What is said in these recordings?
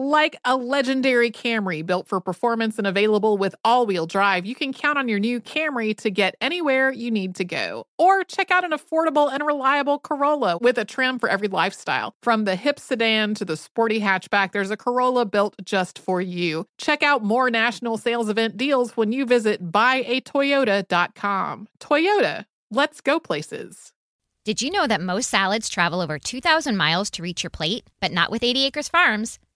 Like a legendary Camry built for performance and available with all wheel drive, you can count on your new Camry to get anywhere you need to go. Or check out an affordable and reliable Corolla with a trim for every lifestyle. From the hip sedan to the sporty hatchback, there's a Corolla built just for you. Check out more national sales event deals when you visit buyatoyota.com. Toyota, let's go places. Did you know that most salads travel over 2,000 miles to reach your plate? But not with 80 Acres Farms.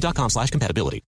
dexcom.com slash compatibility.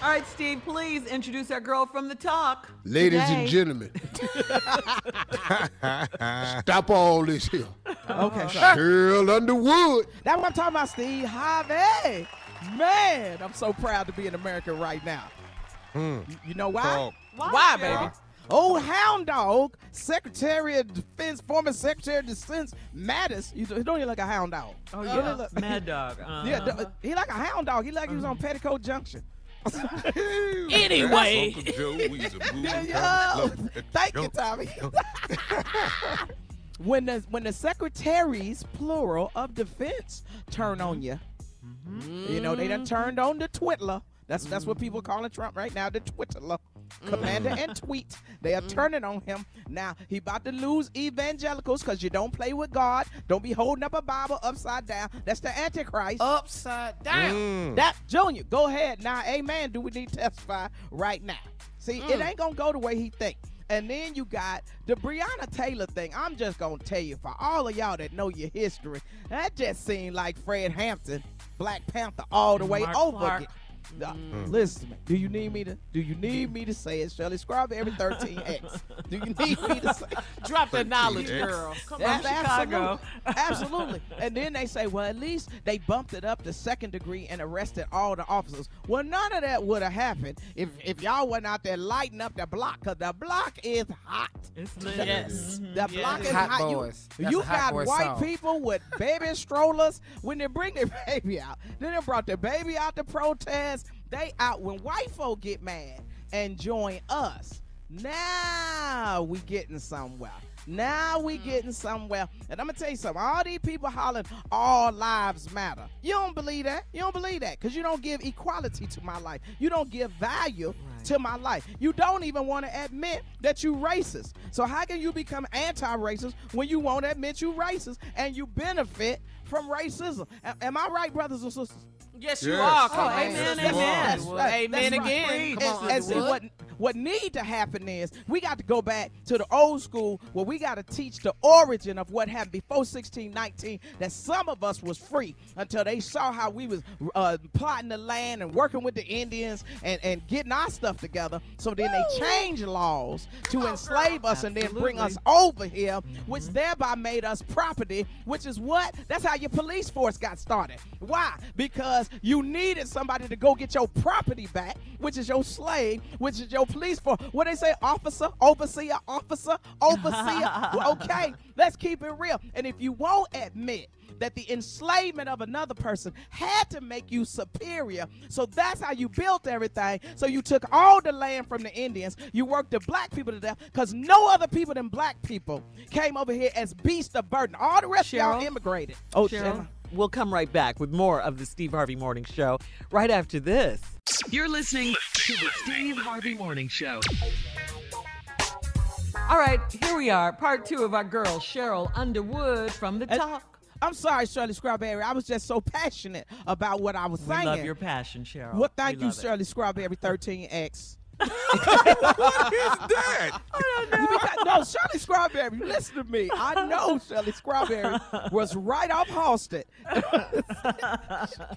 All right, Steve, please introduce our girl from the talk. Ladies today. and gentlemen, stop all this here. Okay. Sheryl Underwood. That's what I'm talking about, Steve Harvey. Man, I'm so proud to be an American right now. Hmm. You, you know why? Talk. Why, baby? Old hound dog, Secretary of Defense, former Secretary of Defense, Mattis. You don't he look like a hound dog? Oh, Don't yeah. he look- Mad Dog. Uh-huh. Yeah, he like a hound dog. He like he was on Petticoat Junction. Anyway. Uncle Joe, we's a movie Yeah, coming. Thank you, Tommy. when the when the secretaries plural of defense turn on you, you know they done turned on the Twitler. That's that's what people calling Trump right now, the Twitler. Commander mm. and tweet. They are mm. turning on him. Now he about to lose evangelicals because you don't play with God. Don't be holding up a Bible upside down. That's the Antichrist. Upside down. Mm. That Junior, go ahead now. Amen. Do we need to testify right now? See, it mm. ain't gonna go the way he think. And then you got the Breonna Taylor thing. I'm just gonna tell you for all of y'all that know your history, that just seemed like Fred Hampton, Black Panther, all the way Mark over Clark. again. Uh, Listen, to me. do you need me to? Do you need me to say it, Shirley? Scribe every 13x. Do you need me to say? Drop that knowledge, girl. Come on, Chicago. Absolutely. absolutely. And then they say, well, at least they bumped it up to second degree and arrested all the officers. Well, none of that would have happened if, if y'all wasn't out there lighting up the block, because the block is hot. It's lit. Yes. The Yeah, block is Hot hot. You- boys. You, That's a hot got white song. people with baby strollers when they bring their baby out. Then they brought their baby out to protest. They out when white folk get mad and join us. Now we getting somewhere. Now we mm. getting somewhere. And I'm gonna tell you something. All these people hollering, all lives matter. You don't believe that. You don't believe that because you don't give equality to my life. You don't give value to my life. You don't even want to admit that you racist. So how can you become anti-racist when you won't admit you racist and you benefit from racism? Am I right, brothers and sisters? Yes, you Yes. are. Oh, Come on. amen, That's amen. right. Well, amen right. again. And, Come on, and see Underwood. what what need to happen is we got to go back to the old school where we got to teach the origin of what happened before 1619 that some of us was free until they saw how we was uh, plotting the land and working with the Indians and, and getting our stuff together so then they changed laws to enslave us and then bring us over here which thereby made us property which is what that's how your police force got started why because you needed somebody to go get your property back which is your slave which is your police force what they say officer overseer officer overseer okay let's keep it real and if you won't admit that the enslavement of another person had to make you superior. So that's how you built everything. So you took all the land from the Indians, you worked the black people to death, because no other people than black people came over here as beasts of burden. All the rest of y'all immigrated. Oh, Sheryl, Sheryl. We'll come right back with more of the Steve Harvey Morning Show right after this. You're listening to the Steve Harvey Morning Show. All right, here we are, part two of our girl Sheryl Underwood from the And- talk. I'm sorry, Shirley Strawberry. I was just so passionate about what I was We saying. love your passion, Sheryl. Well, We thank you, love it. Shirley Strawberry 13X. what is that? Because- no, Shirley Strawberry, listen to me. I know Shirley Strawberry was right off Halsted. All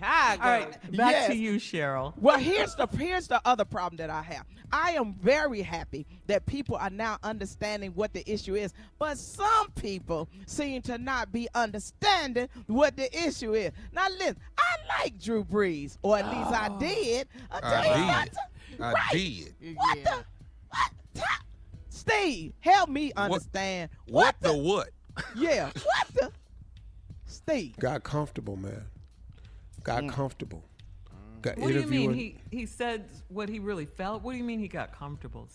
right, back Yes. to you, Sheryl. Well, here's the here's the other problem that I have. I am very happy that people are now understanding what the issue is, but some people seem to not be understanding what the issue is. Now, listen, I like Drew Brees, or at least I oh, did. Until he I got to- I right. did. What the? What the? Steve, help me understand. What the what? Yeah, what the? Steve. Got comfortable, man. Got mm. comfortable. Mm. Got What do you mean he he said what he really felt? What do you mean he got comfortable?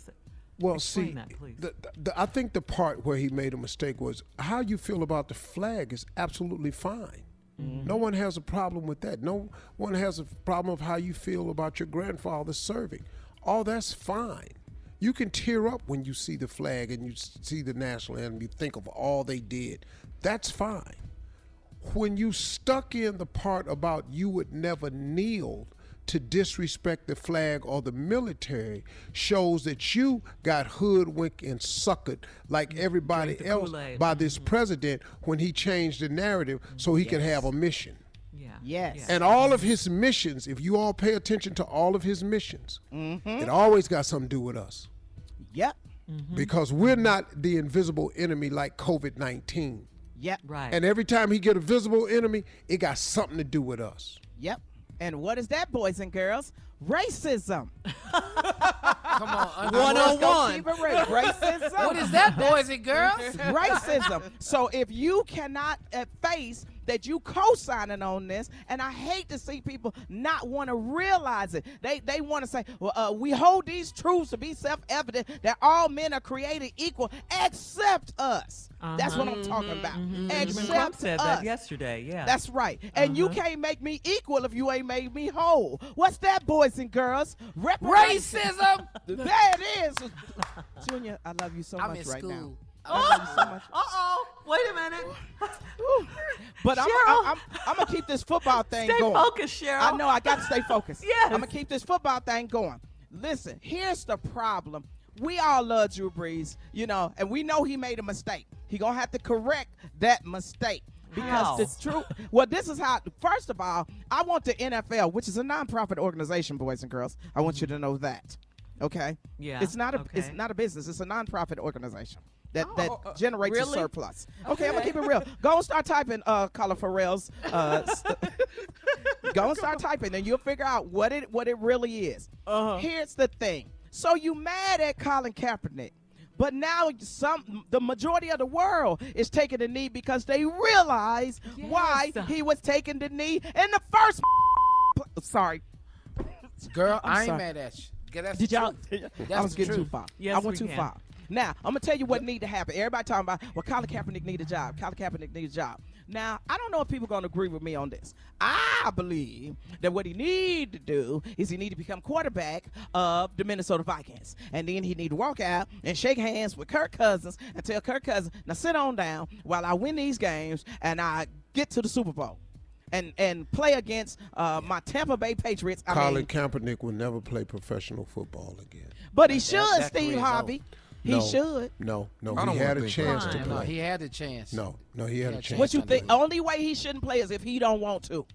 Well, Explain see, that, please. The, the, I think the part where he made a mistake was how you feel about the flag is absolutely fine. Mm-hmm. No one has a problem with that. No one has a problem of how you feel about your grandfather serving. All that's fine. You can tear up when you see the flag and you see the national anthem. You think of all they did. That's fine. When you stuck in the part about you would never kneel to disrespect the flag or the military shows that you got hoodwinked and suckered like mm-hmm. everybody else Kool-Aid. by this mm-hmm. president when he changed the narrative so he could have a mission. Yeah. Yes. And all of his missions, if you all pay attention to all of his missions, Mm-hmm. it always got something to do with us. Yep. Mm-hmm. Because we're not the invisible enemy like COVID 19. Yep. Right. And every time he get a visible enemy, it got something to do with us. Yep. And what is that, boys and girls? Racism. Come on, Underwood. Let's go 101. keep it real. Racism. What is that, boys and girls? Racism. So if you cannot uh, face that you co-signing on this, and I hate to see people not want to realize it. They they want to say, well, uh, we hold these truths to be self-evident that all men are created equal except us. That's what I'm talking uh-huh. about. Mm-hmm. Benjamin Except Trump said us. that yesterday. Yeah. That's right. And you uh-huh. can't make me equal if you ain't made me whole. What's that, boys and girls? Racism. There it is. Junior, I love you so I'm much in right school. now. You so much. Uh oh. Wait a minute. But I'm, Sheryl. I'm, I'm, gonna keep this football thing Stay going. Stay focused, Sheryl. I know I got to stay focused. Yes. I'm gonna keep this football thing going. Listen, here's the problem. We all love Drew Brees, you know, and we know he made a mistake. He gonna have to correct that mistake. Because the truth, well, this is how. First of all, I want the NFL, which is a nonprofit organization, boys and girls. I want you to know that. Okay. Yeah, It's not a. It's not a business. It's a nonprofit organization that Oh, that uh, generates really? a surplus. Okay, I'm gonna keep it real. Go and start typing, uh, Colin Farrell's. Uh, s- go and start typing, and you'll figure out what it what it really is. Uh-huh. Here's the thing. So you mad at Colin Kaepernick, but now some the majority of the world is taking the knee because they realize why he was taking the knee in the first. Sorry, Girl, I'm I ain't sorry. mad at you. That's did the y'all? truth. I That's was the getting too far. Yes, I went too can. far. Now I'm gonna tell you what need to happen. Everybody talking about well, Colin Kaepernick need a job. Colin Kaepernick need a job. Now I don't know if people gonna agree with me on this. I believe that what he need to do is he need to become quarterback of the Minnesota Vikings, and then he need to walk out and shake hands with Kirk Cousins and tell Kirk Cousins, now sit on down while I win these games and I get to the Super Bowl. and and play against uh, my Tampa Bay Patriots. I Colin mean, Kaepernick will never play professional football again. but he should, that Steve career's Harvey. He no, should. No, no, I he don't had a think chance about to that. No, play. he had a chance. No, no, he had a had a chance. What you think? play. Only way he shouldn't play is if he don't want to.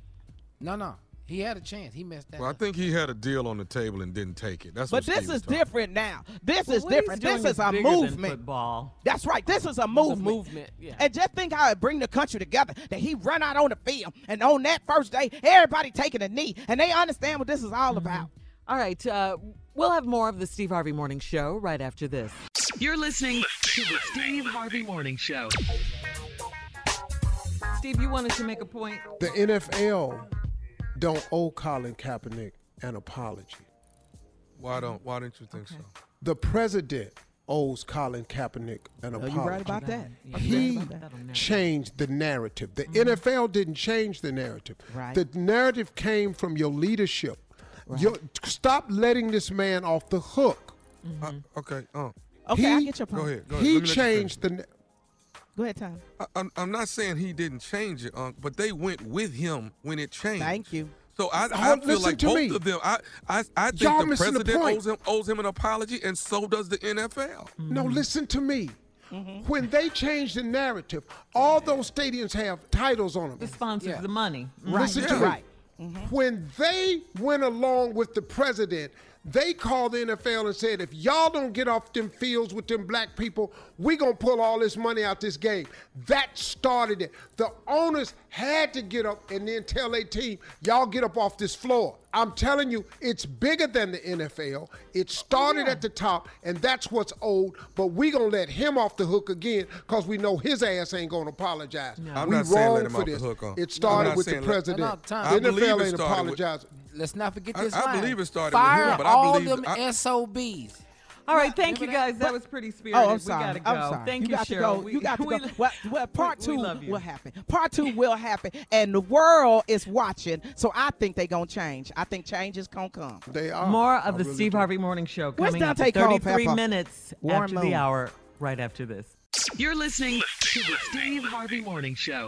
No, no. He had a chance. He messed that Well, I think he had a deal on the table and didn't take it. That's But what this Steve is different now. This Well, is different. This is a bigger than movement. Football. That's right. This is a It's a movement. movement, yeah. And just think how it bring the country together. That he run out on the field, and on that first day, everybody taking a knee, and they understand what this is all about. All right, uh, we'll have more of the Steve Harvey Morning Show right after this. You're listening to the Steve Harvey Morning Show. Steve, you wanted to make a point. The NFL don't owe Colin Kaepernick an apology. Why don't Why don't you think so? The president owes Colin Kaepernick an apology. you right about that? Yeah, He right about that. changed the narrative. The mm-hmm. NFL didn't change the narrative. Right. The narrative came from your leadership. Your, stop letting this man off the hook. Uh, okay. Uh, Okay, he, I get your point. go ahead. Go ahead. He Let me let you changed the. Go ahead, Tom. I, I'm, I'm not saying he didn't change it, Unc, but they went with him when it changed. Thank you. So I, I feel like to both me. of them. I, I, I think Y'all the missing the president owes him owes him an apology, and so does the NFL. No, listen to me. Mm-hmm. When they changed the narrative, all those stadiums have titles on them. The sponsors, the money. Listen to Yeah. me. Right. When they went along with the president, they called the NFL and said, if y'all don't get off them fields with them black people, we gonna pull all this money out this game. That started it. The owners had to get up and then tell their team, y'all get up off this floor. I'm telling you, it's bigger than the NFL. It started at the top, and that's what's old. But we gonna let him off the hook again because we know his ass ain't gonna apologize. I'm we not saying wrong let him for off the this. hook, huh? It started with the saying let- president. No, no, Tom. The NFL ain't started with- apologizing. Let's not forget this I line. believe it started with Fire him, but I all believe- them I- SOBs. All right, thank you guys. That was pretty spirited. Oh. I'm sorry. We gotta go. I'm sorry. Thank you you, got to go. We- you got to we go. lo- Well, well, part we- we two will happen. Part two will happen, and the world is watching. So I think they're gonna change. I think change is gonna come. They are. More I of the really Steve do. Harvey Morning Show Where's coming up Daunte in 33 Culpepper? minutes Warren after Moon. the hour, right after this. You're listening to the Steve Harvey Morning Show.